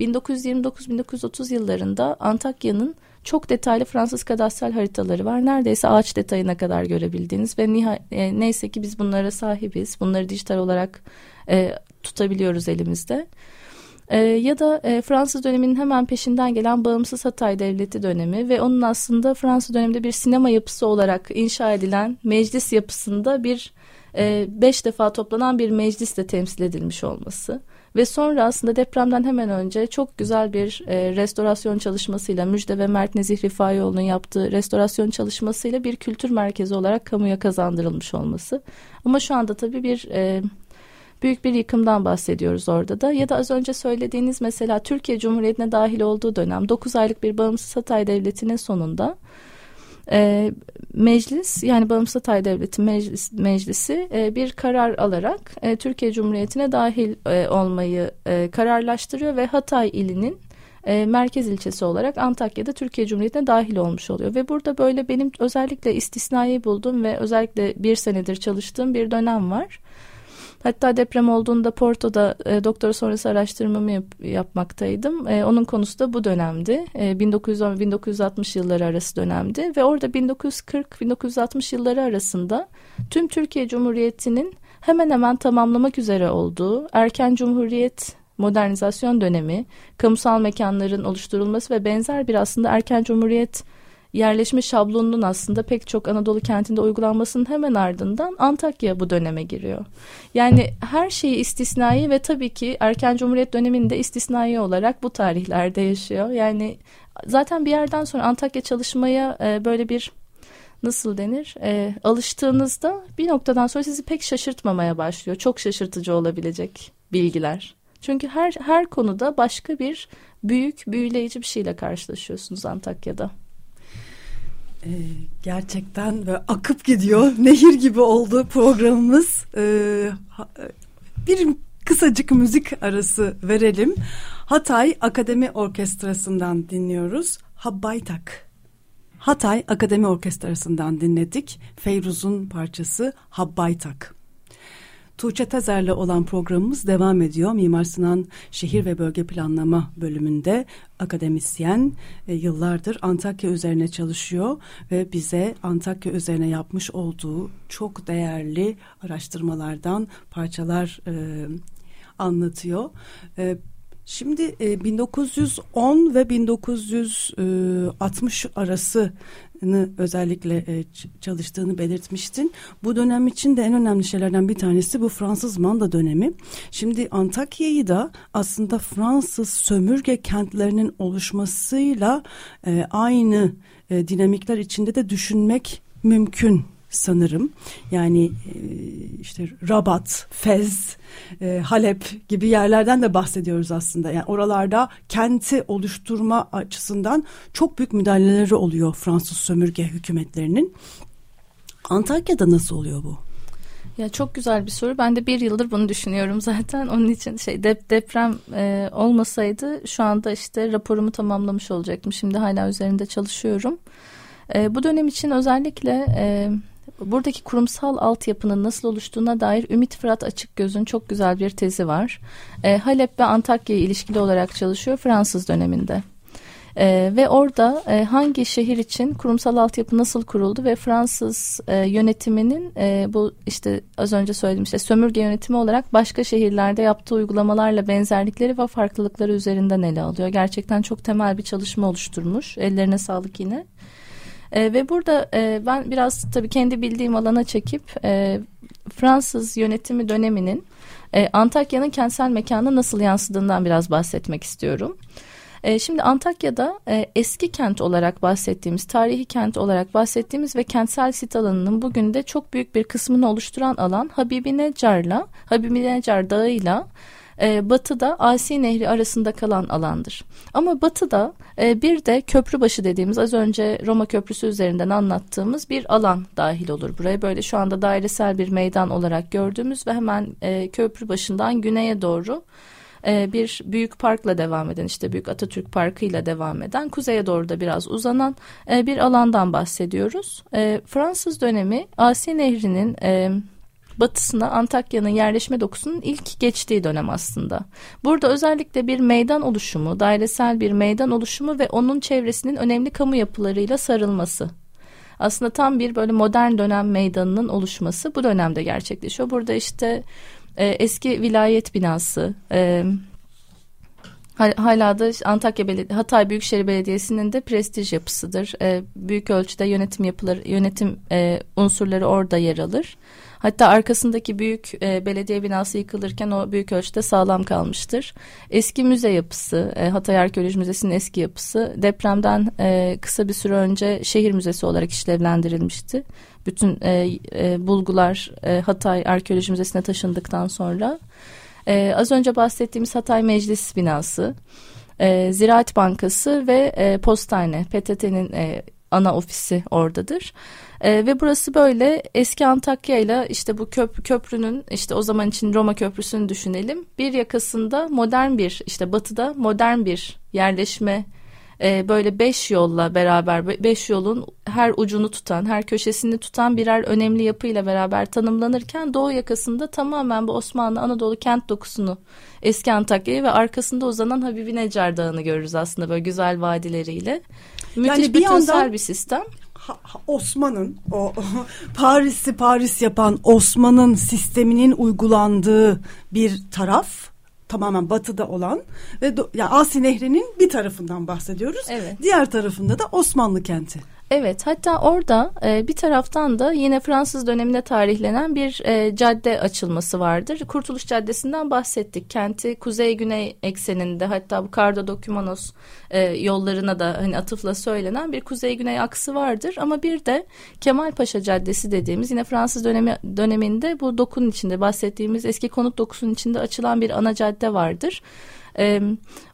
1929-1930 yıllarında Antakya'nın çok detaylı Fransız kadastral haritaları var. Neredeyse ağaç detayına kadar görebildiğiniz ve e, neyse ki biz bunlara sahibiz. Bunları dijital olarak e, tutabiliyoruz elimizde. E, ya da e, Fransız döneminin hemen peşinden gelen bağımsız Hatay Devleti dönemi ve onun aslında Fransız döneminde bir sinema yapısı olarak inşa edilen meclis yapısında bir e, beş defa toplanan bir meclisle temsil edilmiş olması ve sonra aslında depremden hemen önce çok güzel bir e, restorasyon çalışmasıyla Müjde ve Mert Nezih Rifaioğlu'nun yaptığı restorasyon çalışmasıyla bir kültür merkezi olarak kamuya kazandırılmış olması. Ama şu anda tabii bir e, büyük bir yıkımdan bahsediyoruz orada da. Ya da az önce söylediğiniz mesela Türkiye Cumhuriyeti'ne dahil olduğu dönem 9 aylık bir bağımsız Hatay Devleti'nin sonunda e, meclis yani Bağımsız Hatay Devleti Meclis, Meclisi e, bir karar alarak e, Türkiye Cumhuriyeti'ne dahil e, olmayı e, kararlaştırıyor ve Hatay ilinin e, merkez ilçesi olarak Antakya'da Türkiye Cumhuriyeti'ne dahil olmuş oluyor. Ve burada böyle benim özellikle istisnai bulduğum ve özellikle bir senedir çalıştığım bir dönem var. Hatta deprem olduğunda Porto'da e, doktora sonrası araştırmamı yap, yapmaktaydım. E, onun konusu da bu dönemdi. E, 1910-1960 yılları arası dönemdi ve orada 1940-1960 yılları arasında tüm Türkiye Cumhuriyeti'nin hemen hemen tamamlamak üzere olduğu erken cumhuriyet modernizasyon dönemi, kamusal mekanların oluşturulması ve benzer bir aslında erken cumhuriyet yerleşme şablonunun aslında pek çok Anadolu kentinde uygulanmasının hemen ardından Antakya bu döneme giriyor. Yani her şeyi istisnai ve tabii ki erken cumhuriyet döneminde istisnai olarak bu tarihlerde yaşıyor. Yani zaten bir yerden sonra Antakya çalışmaya e, böyle bir nasıl denir e, alıştığınızda bir noktadan sonra sizi pek şaşırtmamaya başlıyor. Çok şaşırtıcı olabilecek bilgiler. Çünkü her her konuda başka bir büyük büyüleyici bir şeyle karşılaşıyorsunuz Antakya'da. Ee, gerçekten ve akıp gidiyor. [LAUGHS] Nehir gibi oldu programımız. Ee, bir kısacık müzik arası verelim. Hatay Akademi Orkestrası'ndan dinliyoruz. Habbaytak. Hatay Akademi Orkestrası'ndan dinledik. Feyruz'un parçası Habbaytak. Tuğçe Tezer'le olan programımız devam ediyor. Mimar Sinan Şehir ve Bölge Planlama bölümünde akademisyen e, yıllardır Antakya üzerine çalışıyor ve bize Antakya üzerine yapmış olduğu çok değerli araştırmalardan parçalar e, anlatıyor. E, Şimdi 1910 e, ve 1960 arası özellikle e, çalıştığını belirtmiştin. Bu dönem için de en önemli şeylerden bir tanesi bu Fransız manda dönemi. Şimdi Antakya'yı da aslında Fransız sömürge kentlerinin oluşmasıyla e, aynı dinamikler içinde de düşünmek mümkün sanırım. Yani e, işte Rabat, Fez, e, Halep gibi yerlerden de bahsediyoruz aslında. Yani oralarda kenti oluşturma açısından çok büyük müdahaleleri oluyor Fransız sömürge hükümetlerinin. Antakya'da nasıl oluyor bu? Ya çok güzel bir soru. Ben de bir yıldır bunu düşünüyorum zaten. Onun için şey dep deprem e, olmasaydı şu anda işte raporumu tamamlamış olacaktım. Şimdi hala üzerinde çalışıyorum. E, bu dönem için özellikle e, buradaki kurumsal altyapının nasıl oluştuğuna dair Ümit Fırat Açıkgöz'ün çok güzel bir tezi var. E, Halep ve Antakya'ya ilişkili olarak çalışıyor Fransız döneminde. Ee, ve orada e, hangi şehir için kurumsal altyapı nasıl kuruldu ve Fransız e, yönetiminin e, bu işte az önce söyledim işte sömürge yönetimi olarak başka şehirlerde yaptığı uygulamalarla benzerlikleri ve farklılıkları üzerinden ele alıyor. Gerçekten çok temel bir çalışma oluşturmuş. Ellerine sağlık yine. E, ve burada e, ben biraz tabii kendi bildiğim alana çekip e, Fransız yönetimi döneminin e, Antakya'nın kentsel mekana nasıl yansıdığından biraz bahsetmek istiyorum. E, şimdi Antakya'da e, eski kent olarak bahsettiğimiz, tarihi kent olarak bahsettiğimiz ve kentsel sit alanının bugün de çok büyük bir kısmını oluşturan alan Habibi Necar'la, Habibi Necar Dağı'yla e, batıda Asi Nehri arasında kalan alandır. Ama batıda e, bir de Köprübaşı dediğimiz az önce Roma Köprüsü üzerinden anlattığımız bir alan dahil olur. Buraya böyle şu anda dairesel bir meydan olarak gördüğümüz ve hemen e, köprü başından güneye doğru e, bir büyük parkla devam eden işte Büyük Atatürk Parkı ile devam eden kuzeye doğru da biraz uzanan e, bir alandan bahsediyoruz. E, Fransız dönemi Asi Nehri'nin batısına Antakya'nın yerleşme dokusunun ilk geçtiği dönem aslında. Burada özellikle bir meydan oluşumu, dairesel bir meydan oluşumu ve onun çevresinin önemli kamu yapılarıyla sarılması. Aslında tam bir böyle modern dönem meydanının oluşması bu dönemde gerçekleşiyor. Burada işte e, eski vilayet binası, e, Hala da Antakya Belediye, Hatay Büyükşehir Belediyesi'nin de prestij yapısıdır. E, büyük ölçüde yönetim yapıları, yönetim e, unsurları orada yer alır. Hatta arkasındaki büyük e, belediye binası yıkılırken o büyük ölçüde sağlam kalmıştır. Eski müze yapısı, e, Hatay Arkeoloji Müzesi'nin eski yapısı depremden e, kısa bir süre önce şehir müzesi olarak işlevlendirilmişti. Bütün e, e, bulgular e, Hatay Arkeoloji Müzesi'ne taşındıktan sonra. E, az önce bahsettiğimiz Hatay Meclis binası, e, Ziraat Bankası ve e, Postane, PTT'nin e, ana ofisi oradadır. E, ve burası böyle eski Antakya ile işte bu köp köprünün işte o zaman için Roma Köprüsü'nü düşünelim. Bir yakasında modern bir işte batıda modern bir yerleşme e, böyle beş yolla beraber beş yolun her ucunu tutan her köşesini tutan birer önemli yapıyla beraber tanımlanırken doğu yakasında tamamen bu Osmanlı Anadolu kent dokusunu eski Antakya'yı ve arkasında uzanan Habibi Necar Dağı'nı görürüz aslında böyle güzel vadileriyle. Müthiş yani bir bütünsel yandan... bir sistem. Osman'ın o [LAUGHS] Paris'i Paris yapan Osman'ın sisteminin uygulandığı bir taraf tamamen batıda olan ve do, yani Asi Nehri'nin bir tarafından bahsediyoruz. Evet. Diğer tarafında da Osmanlı kenti. Evet hatta orada e, bir taraftan da yine Fransız döneminde tarihlenen bir e, cadde açılması vardır. Kurtuluş Caddesi'nden bahsettik. Kenti kuzey-güney ekseninde hatta bu Cardo Documanos e, yollarına da hani atıfla söylenen bir kuzey-güney aksı vardır. Ama bir de Kemal Paşa Caddesi dediğimiz yine Fransız dönemi, döneminde bu dokunun içinde bahsettiğimiz eski konut dokusunun içinde açılan bir ana cadde vardır. E,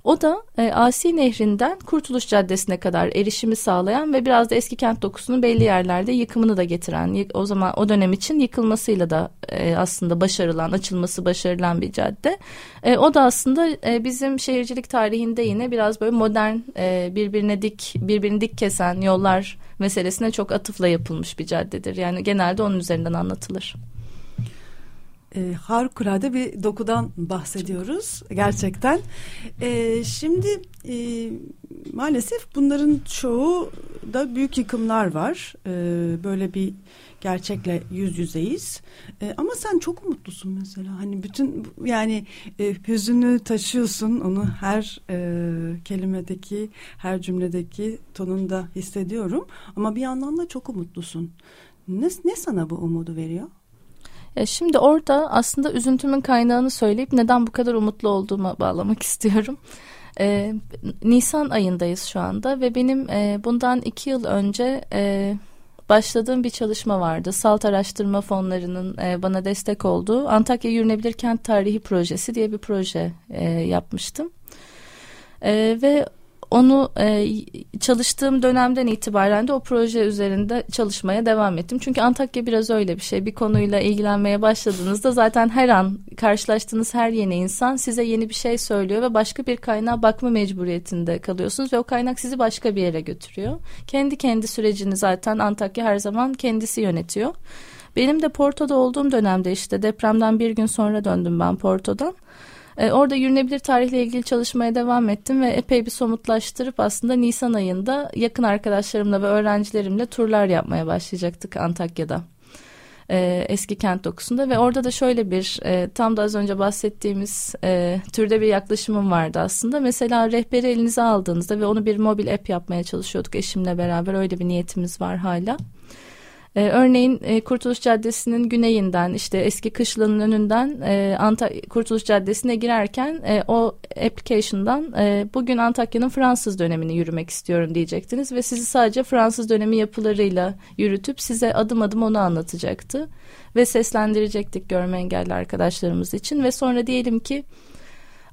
o da e, Asi Nehri'nden Kurtuluş Caddesi'ne kadar erişimi sağlayan ve biraz da eski kent dokusunun belli yerlerde yıkımını da getiren o zaman o dönem için yıkılmasıyla da e, aslında başarılan açılması başarılan bir cadde. E, o da aslında e, bizim şehircilik tarihinde yine biraz böyle modern e, birbirine dik birbirini dik kesen yollar meselesine çok atıfla yapılmış bir caddedir. Yani genelde onun üzerinden anlatılır e, harikulade bir dokudan bahsediyoruz gerçekten. E, şimdi e, maalesef bunların çoğu da büyük yıkımlar var. E, böyle bir gerçekle yüz yüzeyiz. E, ama sen çok umutlusun mesela. Hani bütün yani e, hüzünü taşıyorsun. Onu her e, kelimedeki, her cümledeki tonunda hissediyorum. Ama bir yandan da çok umutlusun. Ne, ne sana bu umudu veriyor? E, şimdi orada aslında üzüntümün kaynağını söyleyip neden bu kadar umutlu olduğuma bağlamak [LAUGHS] istiyorum. Ee, Nisan ayındayız şu anda ve benim e, bundan iki yıl önce e, başladığım bir çalışma vardı. Salt Araştırma Fonları'nın e, bana destek olduğu Antakya Yürünebilir Kent Tarihi Projesi diye bir proje e, yapmıştım. E, ve onu e, çalıştığım dönemden itibaren de o proje üzerinde çalışmaya devam ettim. Çünkü Antakya biraz öyle bir şey. Bir konuyla ilgilenmeye başladığınızda zaten her an karşılaştığınız her yeni insan size yeni bir şey söylüyor ve başka bir kaynağa bakma mecburiyetinde kalıyorsunuz ve o kaynak sizi başka bir yere götürüyor. Kendi kendi sürecini zaten Antakya her zaman kendisi yönetiyor. Benim de Porto'da olduğum dönemde işte depremden bir gün sonra döndüm ben Porto'dan. E, orada yürünebilir tarihle ilgili çalışmaya devam ettim ve epey bir somutlaştırıp aslında Nisan ayında yakın arkadaşlarımla ve öğrencilerimle turlar yapmaya başlayacaktık Antakya'da. E, eski kent dokusunda ve orada da şöyle bir e, tam da az önce bahsettiğimiz e, türde bir yaklaşımım vardı aslında. Mesela rehberi elinize aldığınızda ve onu bir mobil app yapmaya çalışıyorduk eşimle beraber öyle bir niyetimiz var hala. Ee, örneğin e, Kurtuluş Caddesi'nin güneyinden işte eski kışlanın önünden e, Anta Kurtuluş Caddesi'ne girerken e, o application'dan e, bugün Antakya'nın Fransız dönemini yürümek istiyorum diyecektiniz ve sizi sadece Fransız dönemi yapılarıyla yürütüp size adım adım onu anlatacaktı ve seslendirecektik görme engelli arkadaşlarımız için ve sonra diyelim ki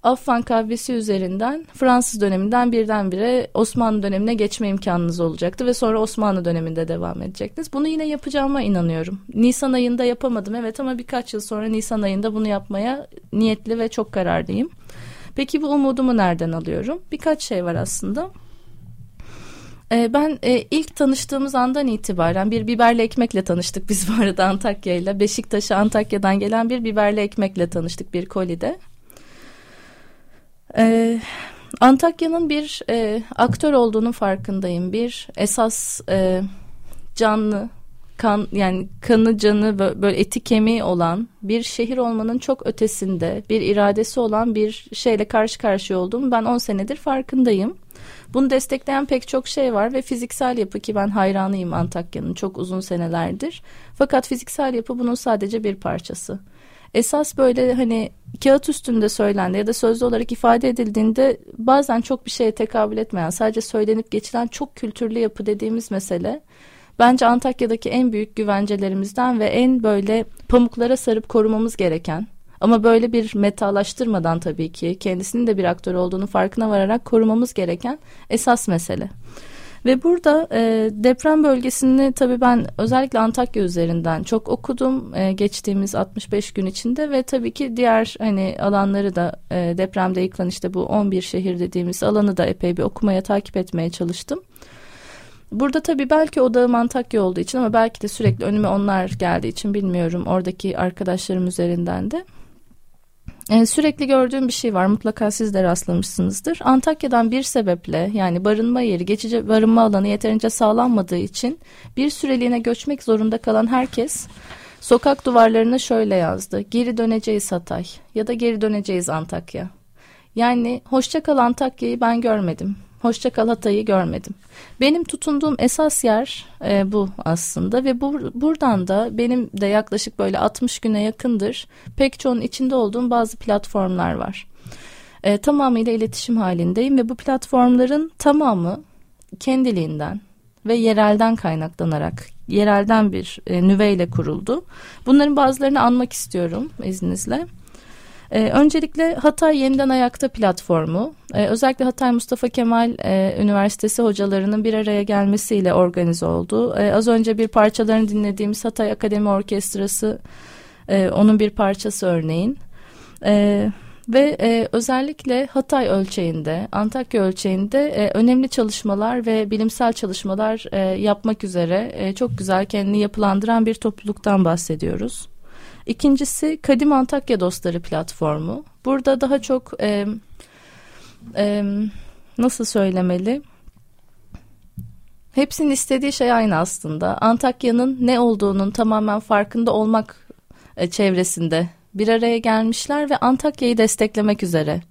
Affan kahvesi üzerinden Fransız döneminden birdenbire Osmanlı dönemine geçme imkanınız olacaktı ve sonra Osmanlı döneminde devam edecektiniz. Bunu yine yapacağıma inanıyorum. Nisan ayında yapamadım evet ama birkaç yıl sonra Nisan ayında bunu yapmaya niyetli ve çok kararlıyım. Peki bu umudumu nereden alıyorum? Birkaç şey var aslında. Ee, ben e, ilk tanıştığımız andan itibaren bir biberli ekmekle tanıştık biz bu arada Antakya ile. Beşiktaş'a Antakya'dan gelen bir biberli ekmekle tanıştık bir kolide. Ee, Antakya'nın bir e, aktör olduğunu farkındayım. Bir esas e, canlı kan yani kanı canı böyle eti kemiği olan bir şehir olmanın çok ötesinde bir iradesi olan bir şeyle karşı karşıya olduğumu ben 10 senedir farkındayım. Bunu destekleyen pek çok şey var ve fiziksel yapı ki ben hayranıyım Antakya'nın çok uzun senelerdir. Fakat fiziksel yapı bunun sadece bir parçası. Esas böyle hani kağıt üstünde söylendi ya da sözlü olarak ifade edildiğinde bazen çok bir şeye tekabül etmeyen sadece söylenip geçilen çok kültürlü yapı dediğimiz mesele bence Antakya'daki en büyük güvencelerimizden ve en böyle pamuklara sarıp korumamız gereken ama böyle bir metalaştırmadan tabii ki kendisinin de bir aktör olduğunu farkına vararak korumamız gereken esas mesele. Ve burada e, deprem bölgesini tabii ben özellikle Antakya üzerinden çok okudum e, geçtiğimiz 65 gün içinde ve tabii ki diğer hani alanları da e, depremde yıkılan işte bu 11 şehir dediğimiz alanı da epey bir okumaya takip etmeye çalıştım. Burada tabii belki odağım Antakya olduğu için ama belki de sürekli önüme onlar geldiği için bilmiyorum oradaki arkadaşlarım üzerinden de. Ee, sürekli gördüğüm bir şey var mutlaka siz de rastlamışsınızdır. Antakya'dan bir sebeple yani barınma yeri geçici barınma alanı yeterince sağlanmadığı için bir süreliğine göçmek zorunda kalan herkes sokak duvarlarına şöyle yazdı. Geri döneceğiz Hatay ya da geri döneceğiz Antakya. Yani hoşça kal Antakya'yı ben görmedim. Hoşça kal Hatay'ı görmedim. Benim tutunduğum esas yer e, bu aslında ve bu, buradan da benim de yaklaşık böyle 60 güne yakındır pek çoğunun içinde olduğum bazı platformlar var. E, tamamıyla iletişim halindeyim ve bu platformların tamamı kendiliğinden ve yerelden kaynaklanarak yerelden bir e, nüveyle kuruldu. Bunların bazılarını anmak istiyorum izninizle. Ee, öncelikle Hatay Yeniden Ayakta platformu, ee, özellikle Hatay Mustafa Kemal e, Üniversitesi hocalarının bir araya gelmesiyle organize oldu. Ee, az önce bir parçalarını dinlediğimiz Hatay Akademi Orkestrası, e, onun bir parçası örneğin. E, ve e, özellikle Hatay ölçeğinde, Antakya ölçeğinde e, önemli çalışmalar ve bilimsel çalışmalar e, yapmak üzere e, çok güzel kendini yapılandıran bir topluluktan bahsediyoruz. İkincisi Kadim Antakya Dostları platformu. Burada daha çok e, e, nasıl söylemeli? Hepsinin istediği şey aynı aslında. Antakya'nın ne olduğunun tamamen farkında olmak e, çevresinde bir araya gelmişler ve Antakya'yı desteklemek üzere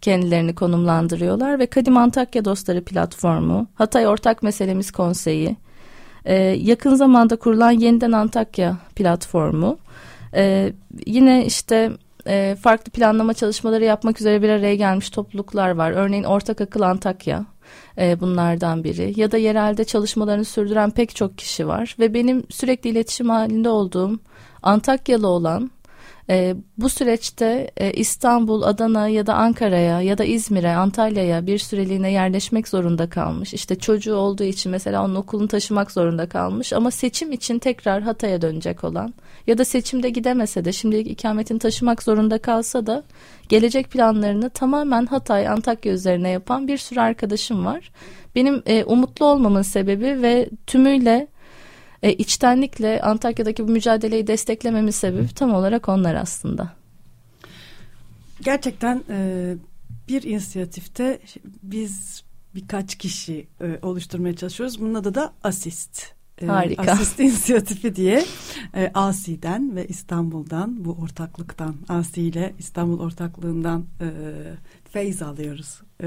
kendilerini konumlandırıyorlar ve Kadim Antakya Dostları platformu, Hatay Ortak Meselemiz Konseyi, e, yakın zamanda kurulan Yeniden Antakya platformu ee, yine işte e, farklı planlama çalışmaları yapmak üzere bir araya gelmiş topluluklar var. Örneğin Ortak Akıl Antakya e, bunlardan biri ya da yerelde çalışmalarını sürdüren pek çok kişi var ve benim sürekli iletişim halinde olduğum Antakyalı olan e, bu süreçte e, İstanbul, Adana ya da Ankara'ya ya da İzmir'e, Antalya'ya bir süreliğine yerleşmek zorunda kalmış. İşte çocuğu olduğu için mesela onun okulunu taşımak zorunda kalmış ama seçim için tekrar Hatay'a dönecek olan ya da seçimde gidemese de şimdilik ikametini taşımak zorunda kalsa da gelecek planlarını tamamen Hatay, Antakya üzerine yapan bir sürü arkadaşım var. Benim e, umutlu olmamın sebebi ve tümüyle e, içtenlikle Antakya'daki bu mücadeleyi desteklememin sebebi tam olarak onlar aslında. Gerçekten e, bir inisiyatifte biz birkaç kişi e, oluşturmaya çalışıyoruz. Bunun adı da Asist. E, Harika. Asist [LAUGHS] inisiyatifi diye e, ASİ'den ve İstanbul'dan bu ortaklıktan ASİ ile İstanbul ortaklığından e, feyz alıyoruz. E,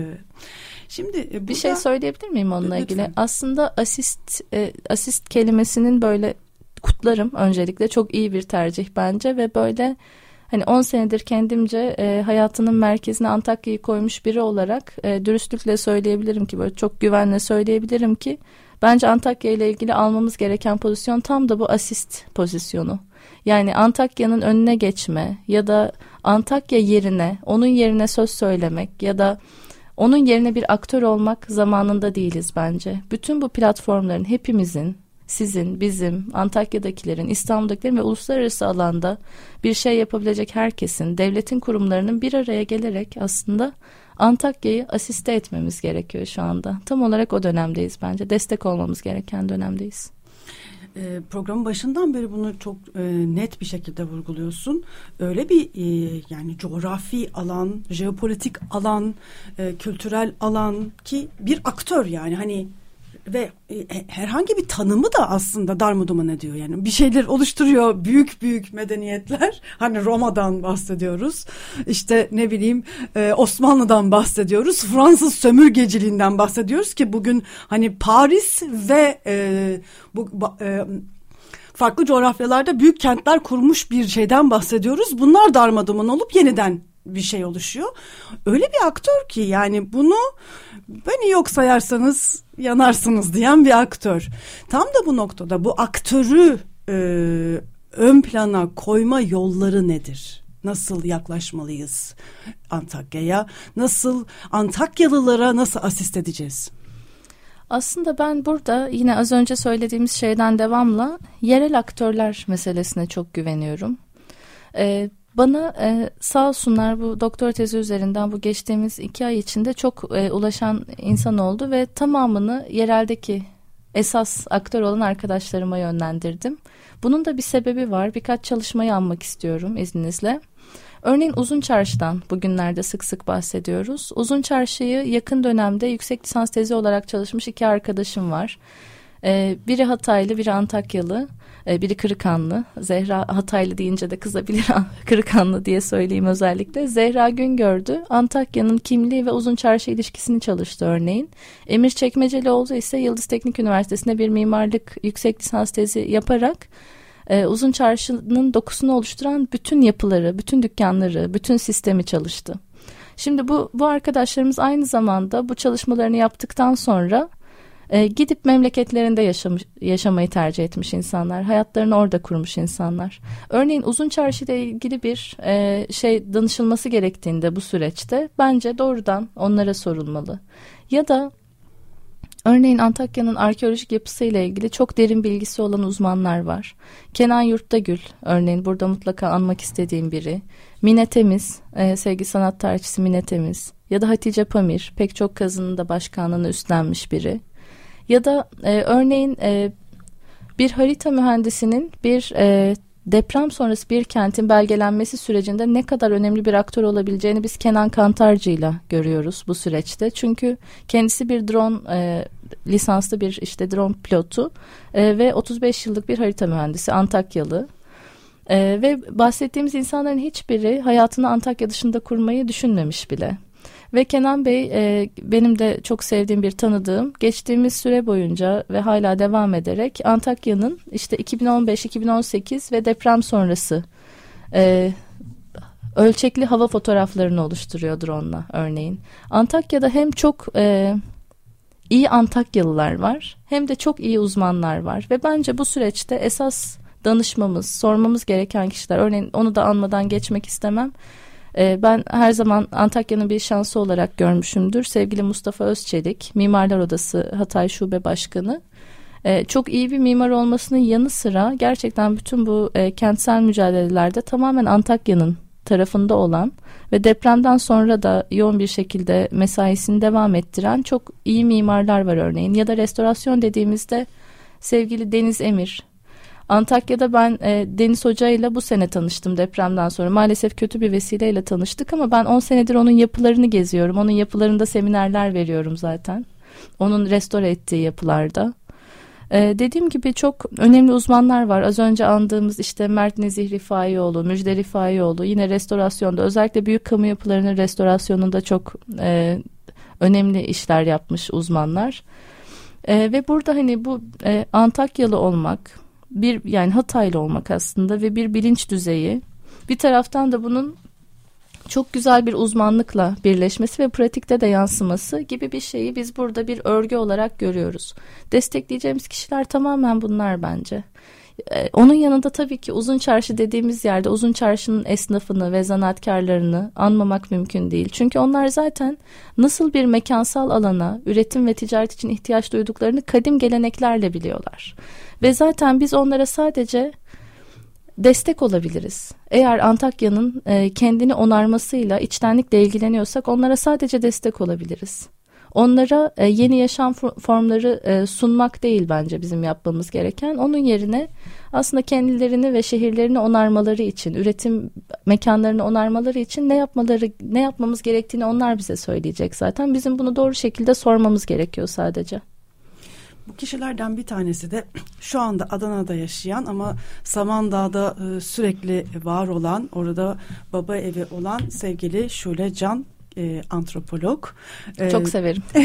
şimdi e, burada, bir şey söyleyebilir miyim onunla lütfen. ilgili? Aslında asist e, asist kelimesinin böyle kutlarım öncelikle çok iyi bir tercih bence ve böyle hani 10 senedir kendimce e, hayatının merkezine Antakya'yı koymuş biri olarak e, dürüstlükle söyleyebilirim ki böyle çok güvenle söyleyebilirim ki bence Antakya ile ilgili almamız gereken pozisyon tam da bu asist pozisyonu. Yani Antakya'nın önüne geçme ya da Antakya yerine onun yerine söz söylemek ya da onun yerine bir aktör olmak zamanında değiliz bence. Bütün bu platformların hepimizin sizin, bizim, Antakya'dakilerin, İstanbul'dakilerin ve uluslararası alanda bir şey yapabilecek herkesin, devletin kurumlarının bir araya gelerek aslında Antakya'yı asiste etmemiz gerekiyor şu anda. Tam olarak o dönemdeyiz bence. Destek olmamız gereken dönemdeyiz. E, programın başından beri bunu çok e, net bir şekilde vurguluyorsun. Öyle bir e, yani coğrafi alan, jeopolitik alan, e, kültürel alan ki bir aktör yani hani ve e, herhangi bir tanımı da aslında darmaduman ediyor. Yani bir şeyler oluşturuyor büyük büyük medeniyetler. [LAUGHS] Hani Roma'dan bahsediyoruz. İşte ne bileyim e, Osmanlı'dan bahsediyoruz. Fransız sömürgeciliğinden bahsediyoruz ki bugün hani Paris ve e, bu e, farklı coğrafyalarda büyük kentler kurmuş bir şeyden bahsediyoruz. Bunlar darmaduman olup yeniden bir şey oluşuyor. Öyle bir aktör ki yani bunu beni yok sayarsanız yanarsınız diyen bir aktör. Tam da bu noktada bu aktörü e, ön plana koyma yolları nedir? Nasıl yaklaşmalıyız Antakya'ya? Nasıl Antakyalılara nasıl asist edeceğiz? Aslında ben burada yine az önce söylediğimiz şeyden devamla yerel aktörler meselesine çok güveniyorum. Ee, bana e, sağ olsunlar bu doktor tezi üzerinden bu geçtiğimiz iki ay içinde çok e, ulaşan insan oldu ve tamamını yereldeki esas aktör olan arkadaşlarıma yönlendirdim. Bunun da bir sebebi var. Birkaç çalışmayı anmak istiyorum izninizle. Örneğin Uzun Çarşı'dan bugünlerde sık sık bahsediyoruz. Uzun Çarşı'yı yakın dönemde yüksek lisans tezi olarak çalışmış iki arkadaşım var. Ee, biri Hataylı, biri Antakyalı, ee, biri Kırıkanlı. Zehra Hataylı deyince de kızabilir [LAUGHS] Kırıkanlı diye söyleyeyim özellikle. Zehra Güngördü Antakya'nın kimliği ve uzun çarşı ilişkisini çalıştı örneğin. Emir Çekmecelioğlu ise Yıldız Teknik Üniversitesi'nde bir mimarlık yüksek lisans tezi yaparak e, uzun çarşının dokusunu oluşturan bütün yapıları, bütün dükkanları, bütün sistemi çalıştı. Şimdi bu bu arkadaşlarımız aynı zamanda bu çalışmalarını yaptıktan sonra e, gidip memleketlerinde yaşamış, yaşamayı tercih etmiş insanlar. Hayatlarını orada kurmuş insanlar. Örneğin Uzun Çarşı ile ilgili bir e, şey danışılması gerektiğinde bu süreçte bence doğrudan onlara sorulmalı. Ya da Örneğin Antakya'nın arkeolojik yapısıyla ilgili çok derin bilgisi olan uzmanlar var. Kenan Yurttagül örneğin burada mutlaka anmak istediğim biri. Mine Temiz, e, sevgi sanat tarihçisi Mine Temiz ya da Hatice Pamir pek çok kazının da başkanlığını üstlenmiş biri. Ya da e, örneğin e, bir harita mühendisinin bir e, deprem sonrası bir kentin belgelenmesi sürecinde ne kadar önemli bir aktör olabileceğini biz Kenan Kantarcı ile görüyoruz bu süreçte. Çünkü kendisi bir drone e, lisanslı bir işte drone pilotu e, ve 35 yıllık bir harita mühendisi Antakyalı. E, ve bahsettiğimiz insanların hiçbiri hayatını Antakya dışında kurmayı düşünmemiş bile. Ve Kenan Bey e, benim de çok sevdiğim bir tanıdığım geçtiğimiz süre boyunca ve hala devam ederek Antakya'nın işte 2015-2018 ve deprem sonrası e, ölçekli hava fotoğraflarını oluşturuyor drone'la örneğin. Antakya'da hem çok e, iyi Antakyalılar var hem de çok iyi uzmanlar var ve bence bu süreçte esas danışmamız, sormamız gereken kişiler örneğin onu da anmadan geçmek istemem ee, ben her zaman Antakya'nın bir şansı olarak görmüşümdür. Sevgili Mustafa Özçelik, Mimarlar Odası Hatay Şube Başkanı. Ee, çok iyi bir mimar olmasının yanı sıra gerçekten bütün bu e, kentsel mücadelelerde tamamen Antakya'nın tarafında olan ve depremden sonra da yoğun bir şekilde mesaisini devam ettiren çok iyi mimarlar var örneğin. Ya da restorasyon dediğimizde sevgili Deniz Emir, Antakya'da ben e, Deniz Hoca ile bu sene tanıştım depremden sonra. Maalesef kötü bir vesileyle tanıştık ama ben 10 senedir onun yapılarını geziyorum. Onun yapılarında seminerler veriyorum zaten. Onun restore ettiği yapılarda. Ee, dediğim gibi çok önemli uzmanlar var. Az önce andığımız işte Mert Nezih Rifaioğlu, Müjde Rifaioğlu yine restorasyonda özellikle büyük kamu yapılarının restorasyonunda çok e, önemli işler yapmış uzmanlar. E, ve burada hani bu e, Antakyalı olmak, bir yani Hataylı olmak aslında ve bir bilinç düzeyi. Bir taraftan da bunun çok güzel bir uzmanlıkla birleşmesi ve pratikte de yansıması gibi bir şeyi biz burada bir örgü olarak görüyoruz. Destekleyeceğimiz kişiler tamamen bunlar bence. Ee, onun yanında tabii ki uzun çarşı dediğimiz yerde uzun çarşının esnafını ve zanaatkarlarını anmamak mümkün değil. Çünkü onlar zaten nasıl bir mekansal alana üretim ve ticaret için ihtiyaç duyduklarını kadim geleneklerle biliyorlar. Ve zaten biz onlara sadece destek olabiliriz. Eğer Antakya'nın e, kendini onarmasıyla içtenlikle ilgileniyorsak onlara sadece destek olabiliriz. Onlara e, yeni yaşam formları e, sunmak değil bence bizim yapmamız gereken. Onun yerine aslında kendilerini ve şehirlerini onarmaları için, üretim mekanlarını onarmaları için ne yapmaları, ne yapmamız gerektiğini onlar bize söyleyecek zaten. Bizim bunu doğru şekilde sormamız gerekiyor sadece. Bu kişilerden bir tanesi de [CLEARS THROAT] şu anda Adana'da yaşayan ama Samandağ'da e, sürekli var olan, orada baba evi olan sevgili Şule Can e, antropolog. E, çok severim. [LAUGHS]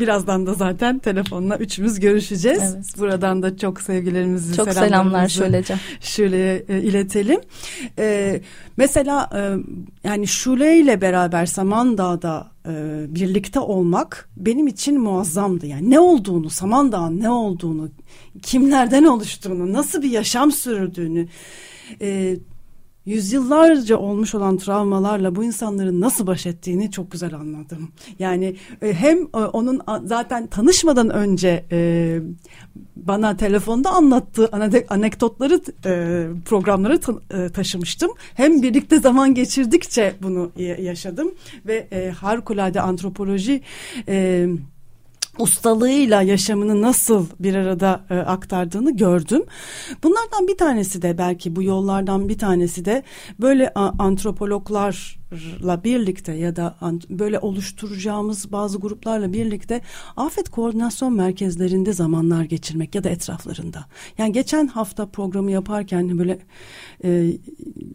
birazdan da zaten telefonla üçümüz görüşeceğiz. Evet. Buradan da çok sevgilerimizi, çok selamlar Şule'ce. Şule'ye e, iletelim. E, mesela e, yani Şule ile beraber Samandağ'da e, birlikte olmak benim için muazzamdı. Yani ne olduğunu, Samandağ'ın ne olduğunu, kimlerden oluştuğunu, nasıl bir yaşam sürdüğünü... E, yüzyıllarca olmuş olan travmalarla bu insanların nasıl baş ettiğini çok güzel anladım. Yani e, hem e, onun zaten tanışmadan önce e, bana telefonda anlattığı anekdotları programları taşımıştım. Hem birlikte zaman geçirdikçe bunu yaşadım ve harikulade antropoloji ustalığıyla yaşamını nasıl bir arada e, aktardığını gördüm. Bunlardan bir tanesi de belki bu yollardan bir tanesi de böyle antropologlar la birlikte ya da böyle oluşturacağımız bazı gruplarla birlikte afet koordinasyon merkezlerinde zamanlar geçirmek ya da etraflarında. Yani geçen hafta programı yaparken böyle e,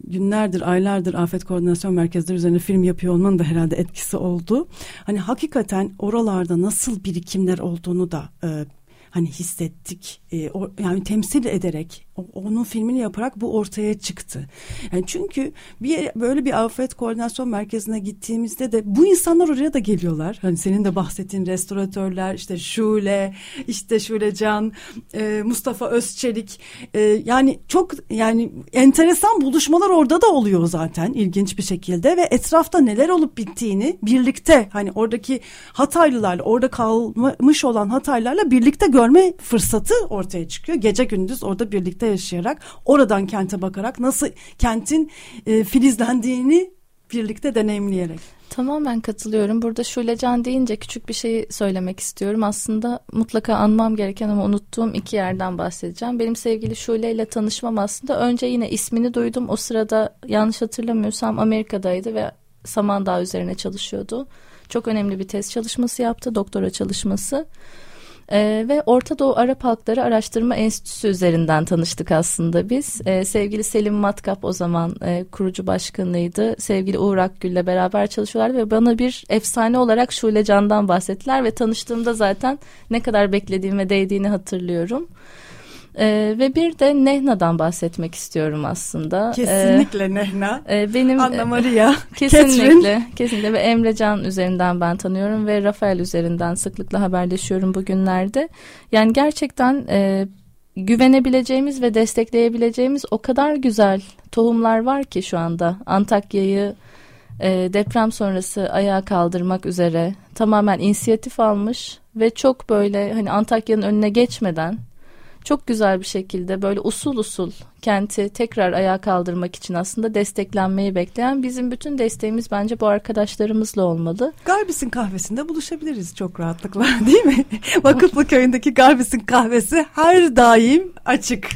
günlerdir, aylardır afet koordinasyon merkezleri üzerine film yapıyor olmanın da herhalde etkisi oldu. Hani hakikaten oralarda nasıl birikimler olduğunu da e, hani hissettik. E, o, yani temsil ederek onun filmini yaparak bu ortaya çıktı. Yani çünkü bir böyle bir afet koordinasyon merkezine gittiğimizde de bu insanlar oraya da geliyorlar. Hani senin de bahsettiğin restoratörler işte Şule, işte Şule Can, e, Mustafa Özçelik e, yani çok yani enteresan buluşmalar orada da oluyor zaten ilginç bir şekilde ve etrafta neler olup bittiğini birlikte hani oradaki Hataylılarla orada kalmış olan Hataylılarla birlikte görme fırsatı ortaya çıkıyor. Gece gündüz orada birlikte birlikte yaşayarak oradan kente bakarak nasıl kentin e, filizlendiğini birlikte deneyimleyerek. Tamamen katılıyorum. Burada Şulecan deyince küçük bir şey söylemek istiyorum. Aslında mutlaka anmam gereken ama unuttuğum iki yerden bahsedeceğim. Benim sevgili Şule ile tanışmam aslında önce yine ismini duydum. O sırada yanlış hatırlamıyorsam Amerika'daydı ve Samandağ üzerine çalışıyordu. Çok önemli bir test çalışması yaptı, doktora çalışması. E, ve Orta Doğu Arap Halkları Araştırma Enstitüsü üzerinden tanıştık aslında biz. E, sevgili Selim Matkap o zaman e, kurucu başkanıydı. Sevgili Uğur Akgül'le beraber çalışıyorlar ve bana bir efsane olarak Şule Can'dan bahsettiler ve tanıştığımda zaten ne kadar beklediğime değdiğini hatırlıyorum. Ee, ve bir de Nehna'dan bahsetmek istiyorum aslında. Kesinlikle ee, Nehna. E, benim Anna Maria. [LAUGHS] Kesinlikle. kesinlikle ve Emre Can üzerinden ben tanıyorum ve Rafael üzerinden sıklıkla haberleşiyorum bugünlerde. Yani gerçekten e, güvenebileceğimiz ve destekleyebileceğimiz o kadar güzel tohumlar var ki şu anda Antakya'yı e, deprem sonrası ayağa kaldırmak üzere tamamen inisiyatif almış ve çok böyle hani Antakya'nın önüne geçmeden çok güzel bir şekilde böyle usul usul kenti tekrar ayağa kaldırmak için aslında desteklenmeyi bekleyen bizim bütün desteğimiz bence bu arkadaşlarımızla olmalı. Garbis'in kahvesinde buluşabiliriz çok rahatlıkla [LAUGHS] değil mi? Vakıflı köyündeki Garbis'in kahvesi her daim açık.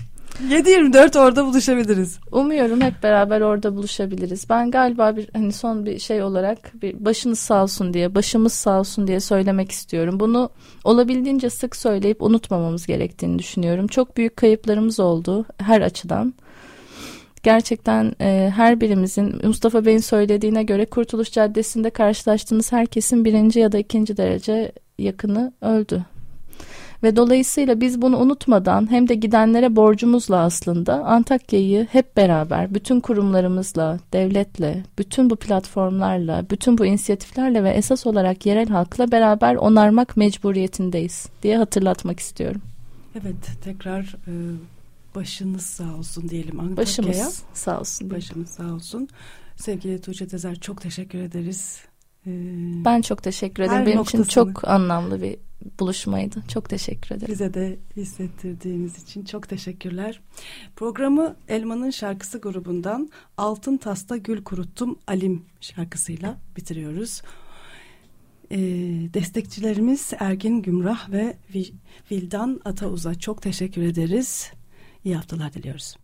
7-24 orada buluşabiliriz. Umuyorum hep beraber orada buluşabiliriz. Ben galiba bir hani son bir şey olarak bir başınız sağ olsun diye, başımız sağ olsun diye söylemek istiyorum. Bunu olabildiğince sık söyleyip unutmamamız gerektiğini düşünüyorum. Çok büyük kayıplarımız oldu her açıdan. Gerçekten e, her birimizin Mustafa Bey'in söylediğine göre Kurtuluş Caddesi'nde karşılaştığınız herkesin birinci ya da ikinci derece yakını öldü. Ve dolayısıyla biz bunu unutmadan hem de gidenlere borcumuzla aslında Antakya'yı hep beraber bütün kurumlarımızla, devletle, bütün bu platformlarla, bütün bu inisiyatiflerle ve esas olarak yerel halkla beraber onarmak mecburiyetindeyiz diye hatırlatmak istiyorum. Evet tekrar e, başınız sağ olsun diyelim Antakya'ya. Başımız sağ olsun. Başımız sağ olsun. Sevgili Tuğçe Tezer çok teşekkür ederiz. Ee, ben çok teşekkür ederim. Benim noktasını. için çok anlamlı bir buluşmaydı. Çok teşekkür ederim. Bize de hissettirdiğiniz için çok teşekkürler. Programı Elman'ın şarkısı grubundan Altın Tasta Gül Kuruttum Alim şarkısıyla bitiriyoruz. Ee, destekçilerimiz Ergin Gümrah ve Vildan Atauz'a çok teşekkür ederiz. İyi haftalar diliyoruz.